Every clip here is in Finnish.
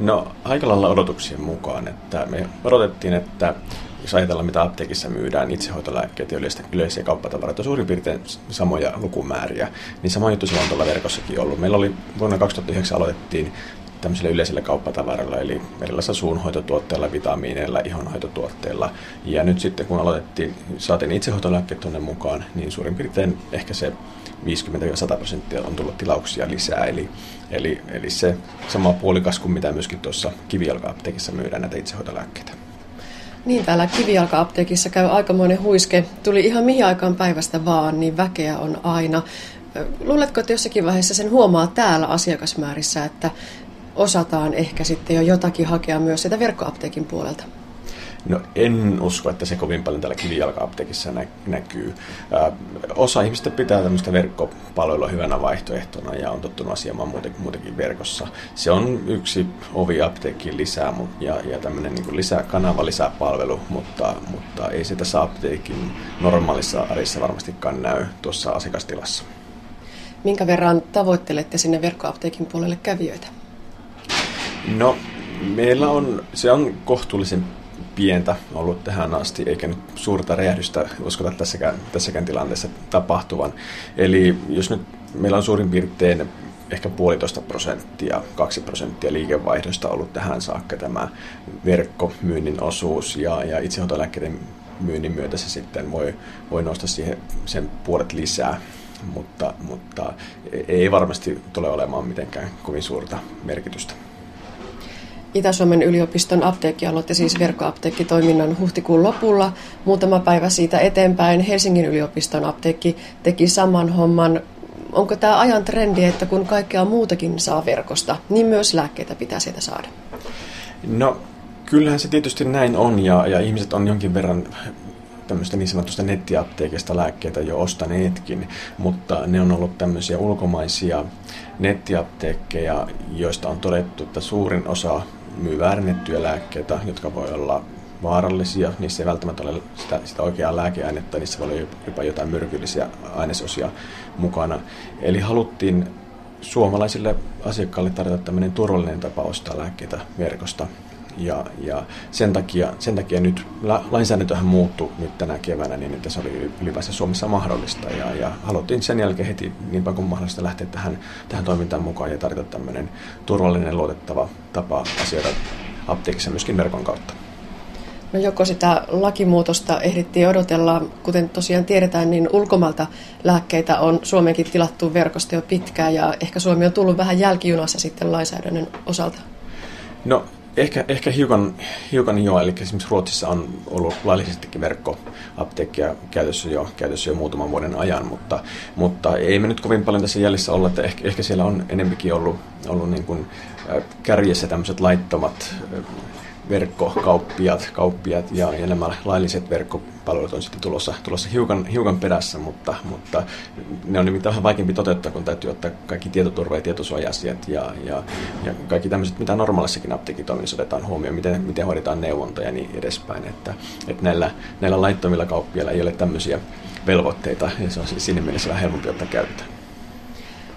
No aika lailla odotuksien mukaan, että me odotettiin, että jos ajatellaan mitä apteekissa myydään, itsehoitolääkkeet ja yleisiä, yleisiä kauppatavaroita, suurin piirtein samoja lukumääriä, niin sama juttu on tuolla verkossakin ollut. Meillä oli vuonna 2009 aloitettiin tämmöisillä yleisillä kauppatavarilla, eli erilaisilla suunhoitotuotteilla, vitamiineilla, ihonhoitotuotteilla. Ja nyt sitten kun aloitettiin, saatiin itsehoitolääkkeet tuonne mukaan, niin suurin piirtein ehkä se 50-100 prosenttia on tullut tilauksia lisää. Eli, eli, eli se sama puolikas kuin mitä myöskin tuossa kivijalka-apteekissa myydään näitä itsehoitolääkkeitä. Niin, täällä kivijalka-apteekissa käy aikamoinen huiske. Tuli ihan mihin aikaan päivästä vaan, niin väkeä on aina. Luuletko, että jossakin vaiheessa sen huomaa täällä asiakasmäärissä, että osataan ehkä sitten jo jotakin hakea myös sitä verkkoapteekin puolelta? No en usko, että se kovin paljon täällä kivijalka-apteekissa nä- näkyy. Ö, osa ihmistä pitää tämmöistä verkkopalvelua hyvänä vaihtoehtona ja on tottunut asiamaan muuten, muutenkin verkossa. Se on yksi ovi apteekkiin lisää ja, ja tämmöinen niin lisää kanava, lisää palvelu, mutta, mutta ei se tässä apteekin normaalissa arissa varmastikaan näy tuossa asiakastilassa. Minkä verran tavoittelette sinne verkkoapteekin puolelle kävijöitä? No, meillä on, se on kohtuullisen pientä ollut tähän asti, eikä nyt suurta räjähdystä uskota tässäkään, tässäkään tilanteessa tapahtuvan. Eli jos nyt meillä on suurin piirtein ehkä puolitoista prosenttia, kaksi prosenttia liikevaihdosta ollut tähän saakka tämä verkkomyynnin osuus ja, ja itsehoitolääkkeiden myynnin myötä se sitten voi, voi nousta siihen sen puolet lisää, mutta, mutta ei varmasti tule olemaan mitenkään kovin suurta merkitystä. Itä-Suomen yliopiston apteekki aloitti siis verkkoapteekkitoiminnan huhtikuun lopulla. Muutama päivä siitä eteenpäin Helsingin yliopiston apteekki teki saman homman. Onko tämä ajan trendi, että kun kaikkea muutakin saa verkosta, niin myös lääkkeitä pitää sieltä saada? No kyllähän se tietysti näin on ja, ja ihmiset on jonkin verran tämmöistä niin sanotusta nettiapteekista lääkkeitä jo ostaneetkin, mutta ne on ollut tämmöisiä ulkomaisia nettiapteekkeja, joista on todettu, että suurin osa myy väärennettyjä lääkkeitä, jotka voi olla vaarallisia. Niissä ei välttämättä ole sitä, sitä oikeaa lääkeainetta, niissä voi olla jopa jotain myrkyllisiä ainesosia mukana. Eli haluttiin suomalaisille asiakkaille tarjota tämmöinen turvallinen tapa ostaa lääkkeitä verkosta. Ja, ja sen, takia, sen takia nyt lainsäädäntöhän muuttui nyt tänä keväänä niin, että se oli ylipäänsä Suomessa mahdollista. Ja, ja haluttiin sen jälkeen heti niin paljon kuin mahdollista lähteä tähän, tähän toimintaan mukaan ja tarjota tämmöinen turvallinen, luotettava tapa asioida apteekissa myöskin verkon kautta. No joko sitä lakimuutosta ehdittiin odotella, kuten tosiaan tiedetään, niin ulkomalta lääkkeitä on Suomenkin tilattu verkosta jo pitkään ja ehkä Suomi on tullut vähän jälkijunassa sitten lainsäädännön osalta. No Ehkä, ehkä hiukan, hiukan jo, eli esimerkiksi Ruotsissa on ollut laillisestikin verkkoapteekkia käytössä jo, käytössä jo muutaman vuoden ajan, mutta, mutta ei me nyt kovin paljon tässä jäljessä olla, että ehkä, ehkä siellä on enempikin ollut, ollut niin kuin kärjessä tämmöiset laittomat verkkokauppiat kauppiat ja, ja nämä lailliset verkkopalvelut on sitten tulossa, tulossa hiukan, hiukan perässä, mutta, mutta ne on nimittäin vähän vaikeampi toteuttaa, kun täytyy ottaa kaikki tietoturva- ja tietosuoja-asiat ja, ja, ja kaikki tämmöiset, mitä normaalissakin apteekitoiminnassa otetaan huomioon, miten, miten hoidetaan neuvonta ja niin edespäin. Että, että näillä, näillä laittomilla kauppiailla ei ole tämmöisiä velvoitteita ja se on siinä mielessä vähän helpompi ottaa käyttöön.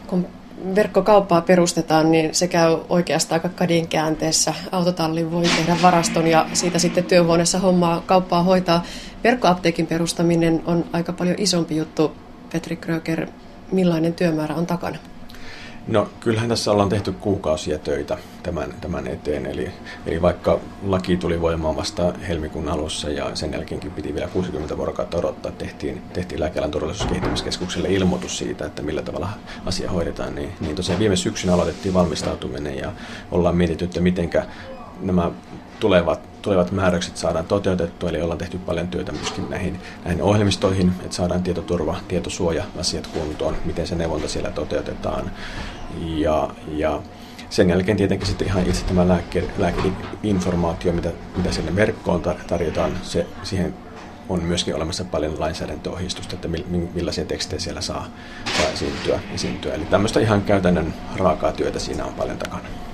Kun verkkokauppaa perustetaan, niin se käy oikeastaan aika kadin käänteessä. Autotalli voi tehdä varaston ja siitä sitten työhuoneessa hommaa kauppaa hoitaa. Verkkoapteekin perustaminen on aika paljon isompi juttu. Petri Kröger, millainen työmäärä on takana? No kyllähän tässä ollaan tehty kuukausia töitä tämän, tämän eteen. Eli, eli vaikka laki tuli voimaan vasta helmikuun alussa ja sen jälkeenkin piti vielä 60 vuorokautta odottaa, tehtiin, tehtiin lääkealan turvallisuuskehittämiskeskukselle ilmoitus siitä, että millä tavalla asia hoidetaan, niin, niin tosiaan viime syksynä aloitettiin valmistautuminen ja ollaan mietitty, että mitenkä nämä tulevat, tulevat määräykset saadaan toteutettua, eli ollaan tehty paljon työtä myöskin näihin, näihin ohjelmistoihin, että saadaan tietoturva, tietosuoja-asiat kuntoon, miten se neuvonta siellä toteutetaan. Ja, ja sen jälkeen tietenkin sitten ihan itse tämä lääke, lääkeinformaatio, mitä, mitä sinne verkkoon tarjotaan, se, siihen on myöskin olemassa paljon lainsäädäntöohjeistusta, että millaisia tekstejä siellä saa, saa esiintyä, esiintyä. Eli tämmöistä ihan käytännön raakaa työtä siinä on paljon takana.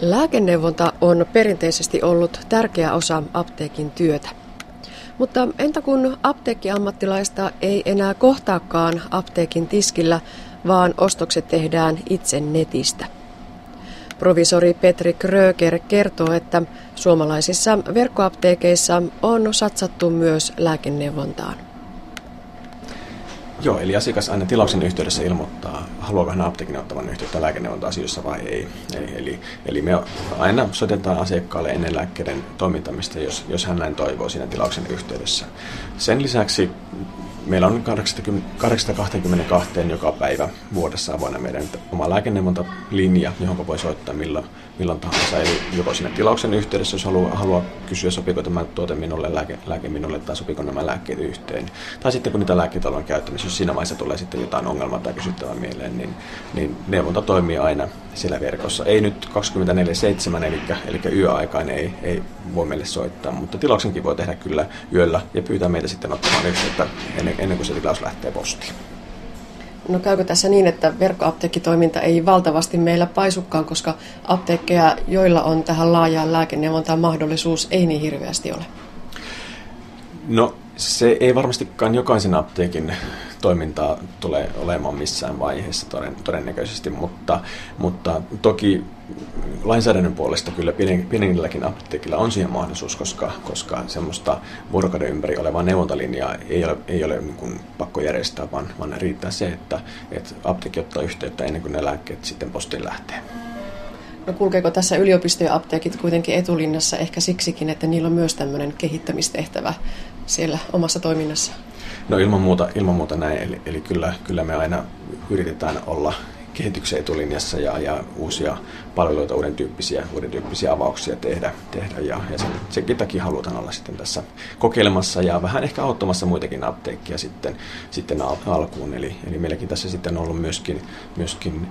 Lääkeneuvonta on perinteisesti ollut tärkeä osa apteekin työtä. Mutta entä kun apteekkiammattilaista ei enää kohtaakaan apteekin tiskillä, vaan ostokset tehdään itse netistä? Provisori Petri Kröger kertoo, että suomalaisissa verkkoapteekeissa on satsattu myös lääkeneuvontaan. Joo, eli asiakas aina tilauksen yhteydessä ilmoittaa, haluaako hän apteekin ottavan yhteyttä lääkeneuvonta-asioissa vai ei. Eli, eli, eli me aina soitetaan asiakkaalle ennen lääkkeiden toimintamista, jos, jos hän näin toivoo siinä tilauksen yhteydessä. Sen lisäksi Meillä on 822 joka päivä vuodessa avoinna meidän oma lääkeneuvontalinja, johon voi soittaa milloin, milloin tahansa. Eli joko siinä tilauksen yhteydessä, jos haluaa, haluaa kysyä, sopiiko tämä tuote minulle, lääke, lääke minulle tai sopiiko nämä lääkkeet yhteen. Tai sitten kun niitä lääkkeitä ollaan käyttämässä, jos siinä vaiheessa tulee sitten jotain ongelmaa tai kysyttävää mieleen, niin, niin neuvonta toimii aina siellä verkossa. Ei nyt 24-7, eli, eli yöaikaan ei, ei voi meille soittaa, mutta tilauksenkin voi tehdä kyllä yöllä ja pyytää meitä sitten ottamaan yhteyttä ennen, ennen kuin se tilaus lähtee postiin. No käykö tässä niin, että verkkoapteekkitoiminta ei valtavasti meillä paisukkaan, koska apteekkeja, joilla on tähän laajaan lääkeneuvontaan mahdollisuus, ei niin hirveästi ole? No se ei varmastikaan jokaisen apteekin toimintaa tule olemaan missään vaiheessa toden, todennäköisesti, mutta, mutta toki lainsäädännön puolesta kyllä pienemmilläkin apteekilla on siihen mahdollisuus, koska, koska semmoista vuorokauden ympäri olevaa neuvontalinjaa ei ole, ei ole niin kuin pakko järjestää, vaan, vaan riittää se, että, että apteekki ottaa yhteyttä ennen kuin ne lääkkeet sitten postiin lähtee. No kulkeeko tässä yliopistojen apteekit kuitenkin etulinnassa ehkä siksikin, että niillä on myös tämmöinen kehittämistehtävä siellä omassa toiminnassa? No ilman muuta, ilman muuta näin, eli, eli kyllä, kyllä me aina yritetään olla kehityksen etulinjassa ja, ja uusia palveluita, uuden tyyppisiä, uuden tyyppisiä avauksia tehdä. tehdä ja, ja sen, senkin takia halutaan olla sitten tässä kokeilemassa ja vähän ehkä auttamassa muitakin apteekkia sitten, sitten al- alkuun. Eli, eli meilläkin tässä sitten on ollut myöskin, myöskin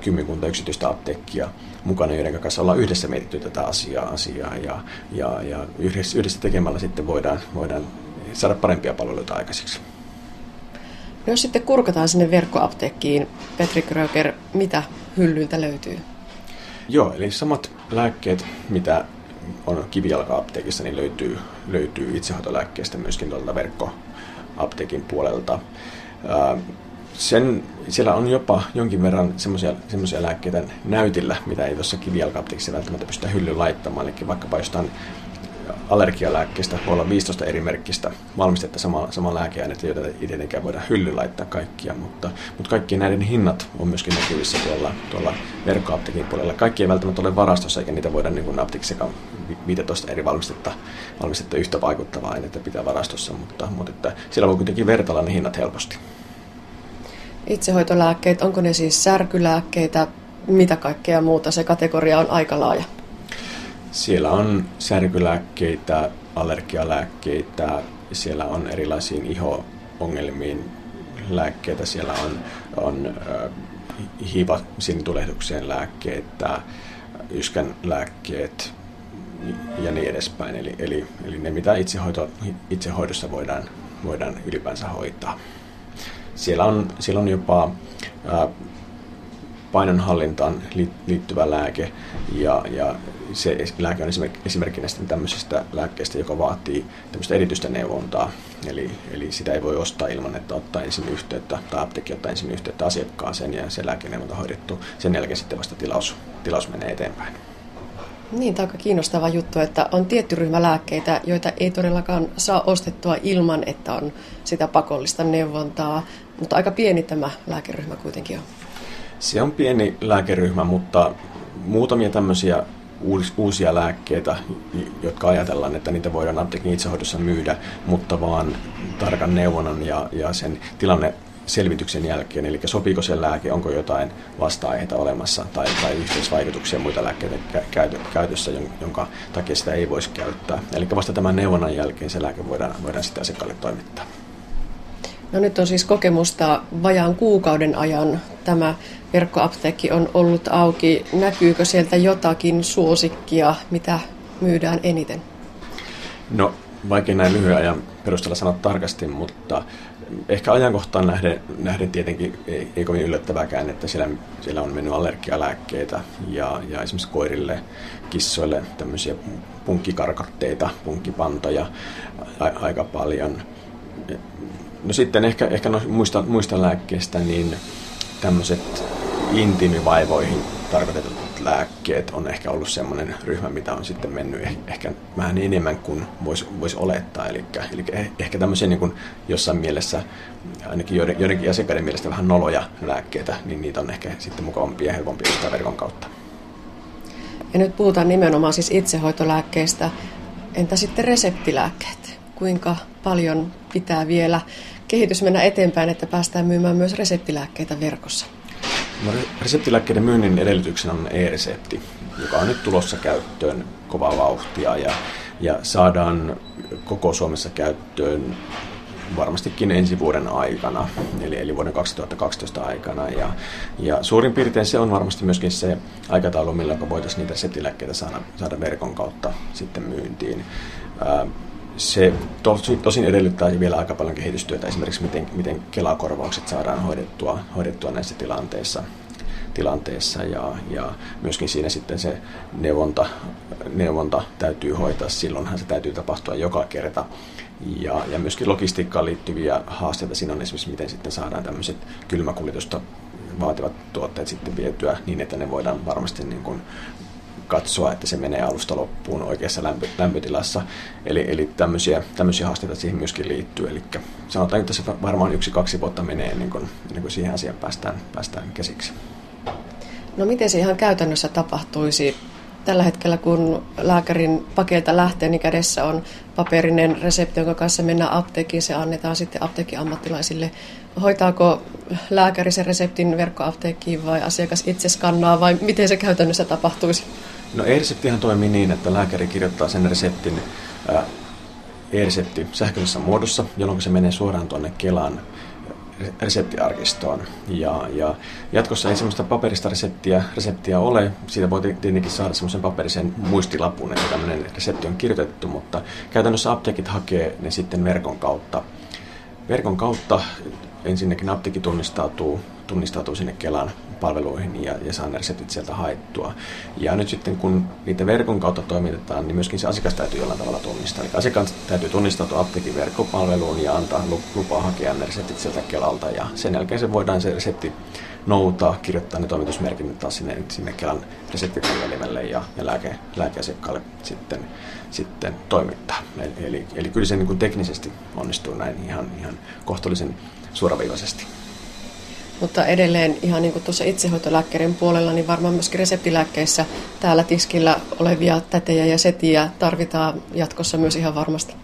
kymmenkunta yksityistä apteekkia mukana, joiden kanssa ollaan yhdessä mietitty tätä asiaa, asiaa ja, ja, ja yhdessä, yhdessä tekemällä sitten voidaan, voidaan saada parempia palveluita aikaiseksi. No jos sitten kurkataan sinne verkkoapteekkiin, Petri Kröger, mitä hyllyltä löytyy? Joo, eli samat lääkkeet, mitä on kivijalka-apteekissa, niin löytyy, löytyy itsehoitolääkkeestä myöskin tuolta verkkoapteekin puolelta. Sen, siellä on jopa jonkin verran semmoisia lääkkeitä näytillä, mitä ei tuossa kivijalka-apteekissa välttämättä pystytä hyllyyn laittamaan. Eli vaikkapa jostain allergialääkkeistä voi olla 15 eri merkkistä valmistetta sama, sama lääkeainetta, joita ei tietenkään voida hylly laittaa kaikkia, mutta, mutta kaikkien näiden hinnat on myöskin näkyvissä tuolla, tuolla verkkoapteekin puolella. Kaikki ei välttämättä ole varastossa, eikä niitä voida niin apteekissa 15 eri valmistetta, valmistetta yhtä vaikuttavaa ainetta pitää varastossa, mutta, mutta että siellä voi kuitenkin vertailla ne hinnat helposti. Itsehoitolääkkeet, onko ne siis särkylääkkeitä, mitä kaikkea muuta? Se kategoria on aika laaja. Siellä on särkylääkkeitä, allergialääkkeitä, siellä on erilaisiin iho-ongelmiin lääkkeitä, siellä on, on äh, hiivasinitulehduksien lääkkeitä, yskän lääkkeet ja niin edespäin. Eli, eli, eli ne, mitä itsehoito, itsehoidossa voidaan, voidaan ylipäänsä hoitaa. Siellä on, siellä on jopa äh, painonhallintaan liittyvä lääke ja, ja se lääke on esimerkkinä sitten tämmöisestä lääkkeestä, joka vaatii tämmöistä erityistä neuvontaa. Eli, eli sitä ei voi ostaa ilman, että ottaa ensin yhteyttä, tai apteekki ottaa ensin yhteyttä asiakkaaseen ja se lääkeneuvonta hoidettu. Sen jälkeen sitten vasta tilaus, tilaus menee eteenpäin. Niin, tämä on kiinnostava juttu, että on tietty ryhmä lääkkeitä, joita ei todellakaan saa ostettua ilman, että on sitä pakollista neuvontaa, mutta aika pieni tämä lääkeryhmä kuitenkin on. Se on pieni lääkeryhmä, mutta muutamia tämmöisiä uusia lääkkeitä, jotka ajatellaan, että niitä voidaan apteekin itsehoidossa myydä, mutta vaan tarkan neuvonnan ja, ja sen tilanne selvityksen jälkeen, eli sopiiko se lääke, onko jotain vasta-aiheita olemassa tai, tai yhteisvaikutuksia muita lääkkeitä käytössä, jonka takia sitä ei voisi käyttää. Eli vasta tämän neuvonnan jälkeen se lääke voidaan, voidaan sitten asiakkaalle toimittaa. No nyt on siis kokemusta vajaan kuukauden ajan. Tämä verkkoapteekki on ollut auki. Näkyykö sieltä jotakin suosikkia, mitä myydään eniten? No, vaikea näin lyhyen ajan perusteella sanoa tarkasti, mutta ehkä ajankohtaan nähden, nähden tietenkin ei, ei kovin yllättäväkään, että siellä, siellä on mennyt allergialääkkeitä ja, ja esimerkiksi koirille, kissoille tämmöisiä punkkikarkotteita, punkkipantoja a, aika paljon. No sitten ehkä, ehkä no, muista, muista lääkkeistä, niin tämmöiset intiimivaivoihin tarkoitetut lääkkeet on ehkä ollut semmoinen ryhmä, mitä on sitten mennyt ehkä vähän enemmän kuin voisi vois olettaa. Eli, eli ehkä tämmöisiä niin kuin jossain mielessä, ainakin joiden, joidenkin asiakkaiden mielestä vähän noloja lääkkeitä, niin niitä on ehkä sitten mukavampia ja helpompia ostaa verkon kautta. Ja nyt puhutaan nimenomaan siis itsehoitolääkkeistä. Entä sitten reseptilääkkeet? Kuinka paljon pitää vielä kehitys mennä eteenpäin, että päästään myymään myös reseptilääkkeitä verkossa? No, reseptilääkkeiden myynnin edellytyksenä on e-resepti, joka on nyt tulossa käyttöön kovaa vauhtia ja, ja saadaan koko Suomessa käyttöön varmastikin ensi vuoden aikana, eli, eli vuoden 2012 aikana. Ja, ja suurin piirtein se on varmasti myöskin se aikataulu, millä voitaisiin niitä reseptilääkkeitä saada, saada verkon kautta sitten myyntiin. Ää, se tosin, tosin edellyttää vielä aika paljon kehitystyötä, esimerkiksi miten, miten Kelakorvaukset saadaan hoidettua, hoidettua näissä tilanteissa. Tilanteessa ja, ja myöskin siinä sitten se neuvonta, neuvonta täytyy hoitaa, silloinhan se täytyy tapahtua joka kerta. Ja, ja myöskin logistiikkaan liittyviä haasteita. Siinä on esimerkiksi, miten sitten saadaan tämmöiset kylmäkuljetusta vaativat tuotteet sitten vietyä niin, että ne voidaan varmasti niin kuin katsoa, että se menee alusta loppuun oikeassa lämpö, lämpötilassa. Eli, eli tämmöisiä, tämmöisiä haasteita siihen myöskin liittyy. Eli sanotaan, että se varmaan yksi-kaksi vuotta menee ennen kuin, ennen kuin siihen asiaan päästään, päästään käsiksi. No miten se ihan käytännössä tapahtuisi? Tällä hetkellä, kun lääkärin pakeilta lähtee, niin kädessä on paperinen resepti, jonka kanssa mennään apteekkiin. Se annetaan sitten apteekin ammattilaisille. Hoitaako lääkäri sen reseptin verkkoapteekkiin vai asiakas itse skannaa vai miten se käytännössä tapahtuisi? No e-reseptihan toimii niin, että lääkäri kirjoittaa sen reseptin e-resepti sähköisessä muodossa, jolloin se menee suoraan tuonne Kelan reseptiarkistoon. Ja, ja jatkossa ei sellaista paperista reseptiä, reseptiä ole. Siitä voi tietenkin saada semmoisen paperisen muistilapun, että tämmöinen resepti on kirjoitettu, mutta käytännössä apteekit hakee ne sitten verkon kautta. Verkon kautta ensinnäkin apteekki tunnistautuu, tunnistautuu sinne Kelan palveluihin ja, ja saa ne reseptit sieltä haettua. Ja nyt sitten kun niitä verkon kautta toimitetaan, niin myöskin se asiakas täytyy jollain tavalla tunnistaa. Eli asiakas täytyy tunnistautua apteekin verkkopalveluun ja antaa lupa hakea ne reseptit sieltä Kelalta. Ja sen jälkeen se voidaan se resepti noutaa, kirjoittaa ne toimitusmerkinnät taas sinne, sinne Kelan reseptipalvelimelle ja, ja lääke, lääkeasiakkaalle sitten, sitten toimittaa. Eli, eli, eli kyllä se niin kuin teknisesti onnistuu näin ihan, ihan kohtuullisen suoraviivaisesti. Mutta edelleen ihan niin kuin tuossa itsehoitolääkkeiden puolella, niin varmaan myöskin reseptilääkkeissä täällä tiskillä olevia tätejä ja setiä tarvitaan jatkossa myös ihan varmasti.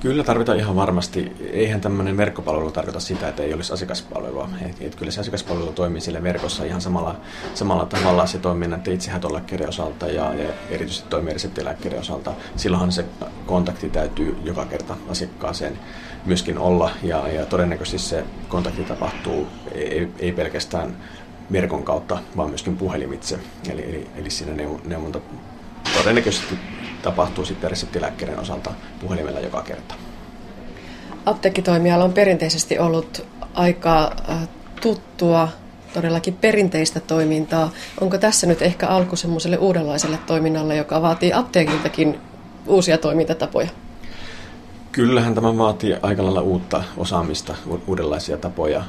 Kyllä tarvitaan ihan varmasti. Eihän tämmöinen verkkopalvelu tarkoita sitä, että ei olisi asiakaspalvelua. Et, et kyllä se asiakaspalvelu toimii sille verkossa ihan samalla, samalla tavalla. Se toimii näiden itsehoitolääkkeiden osalta ja, ja erityisesti toimii reseptilääkkeiden osalta. Silloinhan se kontakti täytyy joka kerta asiakkaaseen myöskin olla ja, ja todennäköisesti se kontakti tapahtuu ei, ei pelkästään verkon kautta, vaan myöskin puhelimitse. Eli, eli, eli siinä neuvonta todennäköisesti tapahtuu sitten reseptilääkkeiden osalta puhelimella joka kerta. Apteekkitoimiala on perinteisesti ollut aika äh, tuttua, todellakin perinteistä toimintaa. Onko tässä nyt ehkä alku semmoiselle uudenlaiselle toiminnalle, joka vaatii apteekiltakin uusia toimintatapoja? Kyllähän tämä vaatii aika lailla uutta osaamista, uudenlaisia tapoja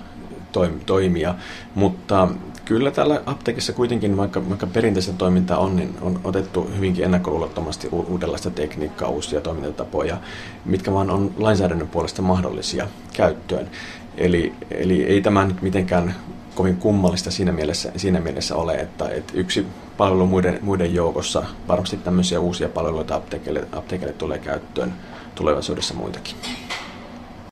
toimia, mutta kyllä täällä apteekissa kuitenkin, vaikka, vaikka perinteistä toimintaa on, niin on otettu hyvinkin ennakkoluulottomasti uudenlaista tekniikkaa, uusia toimintatapoja, mitkä vaan on lainsäädännön puolesta mahdollisia käyttöön. Eli, eli ei tämä nyt mitenkään kovin kummallista siinä mielessä, siinä mielessä ole, että, että yksi palvelu muiden, muiden joukossa, varmasti tämmöisiä uusia palveluita apteekille, apteekille tulee käyttöön tulevaisuudessa muitakin.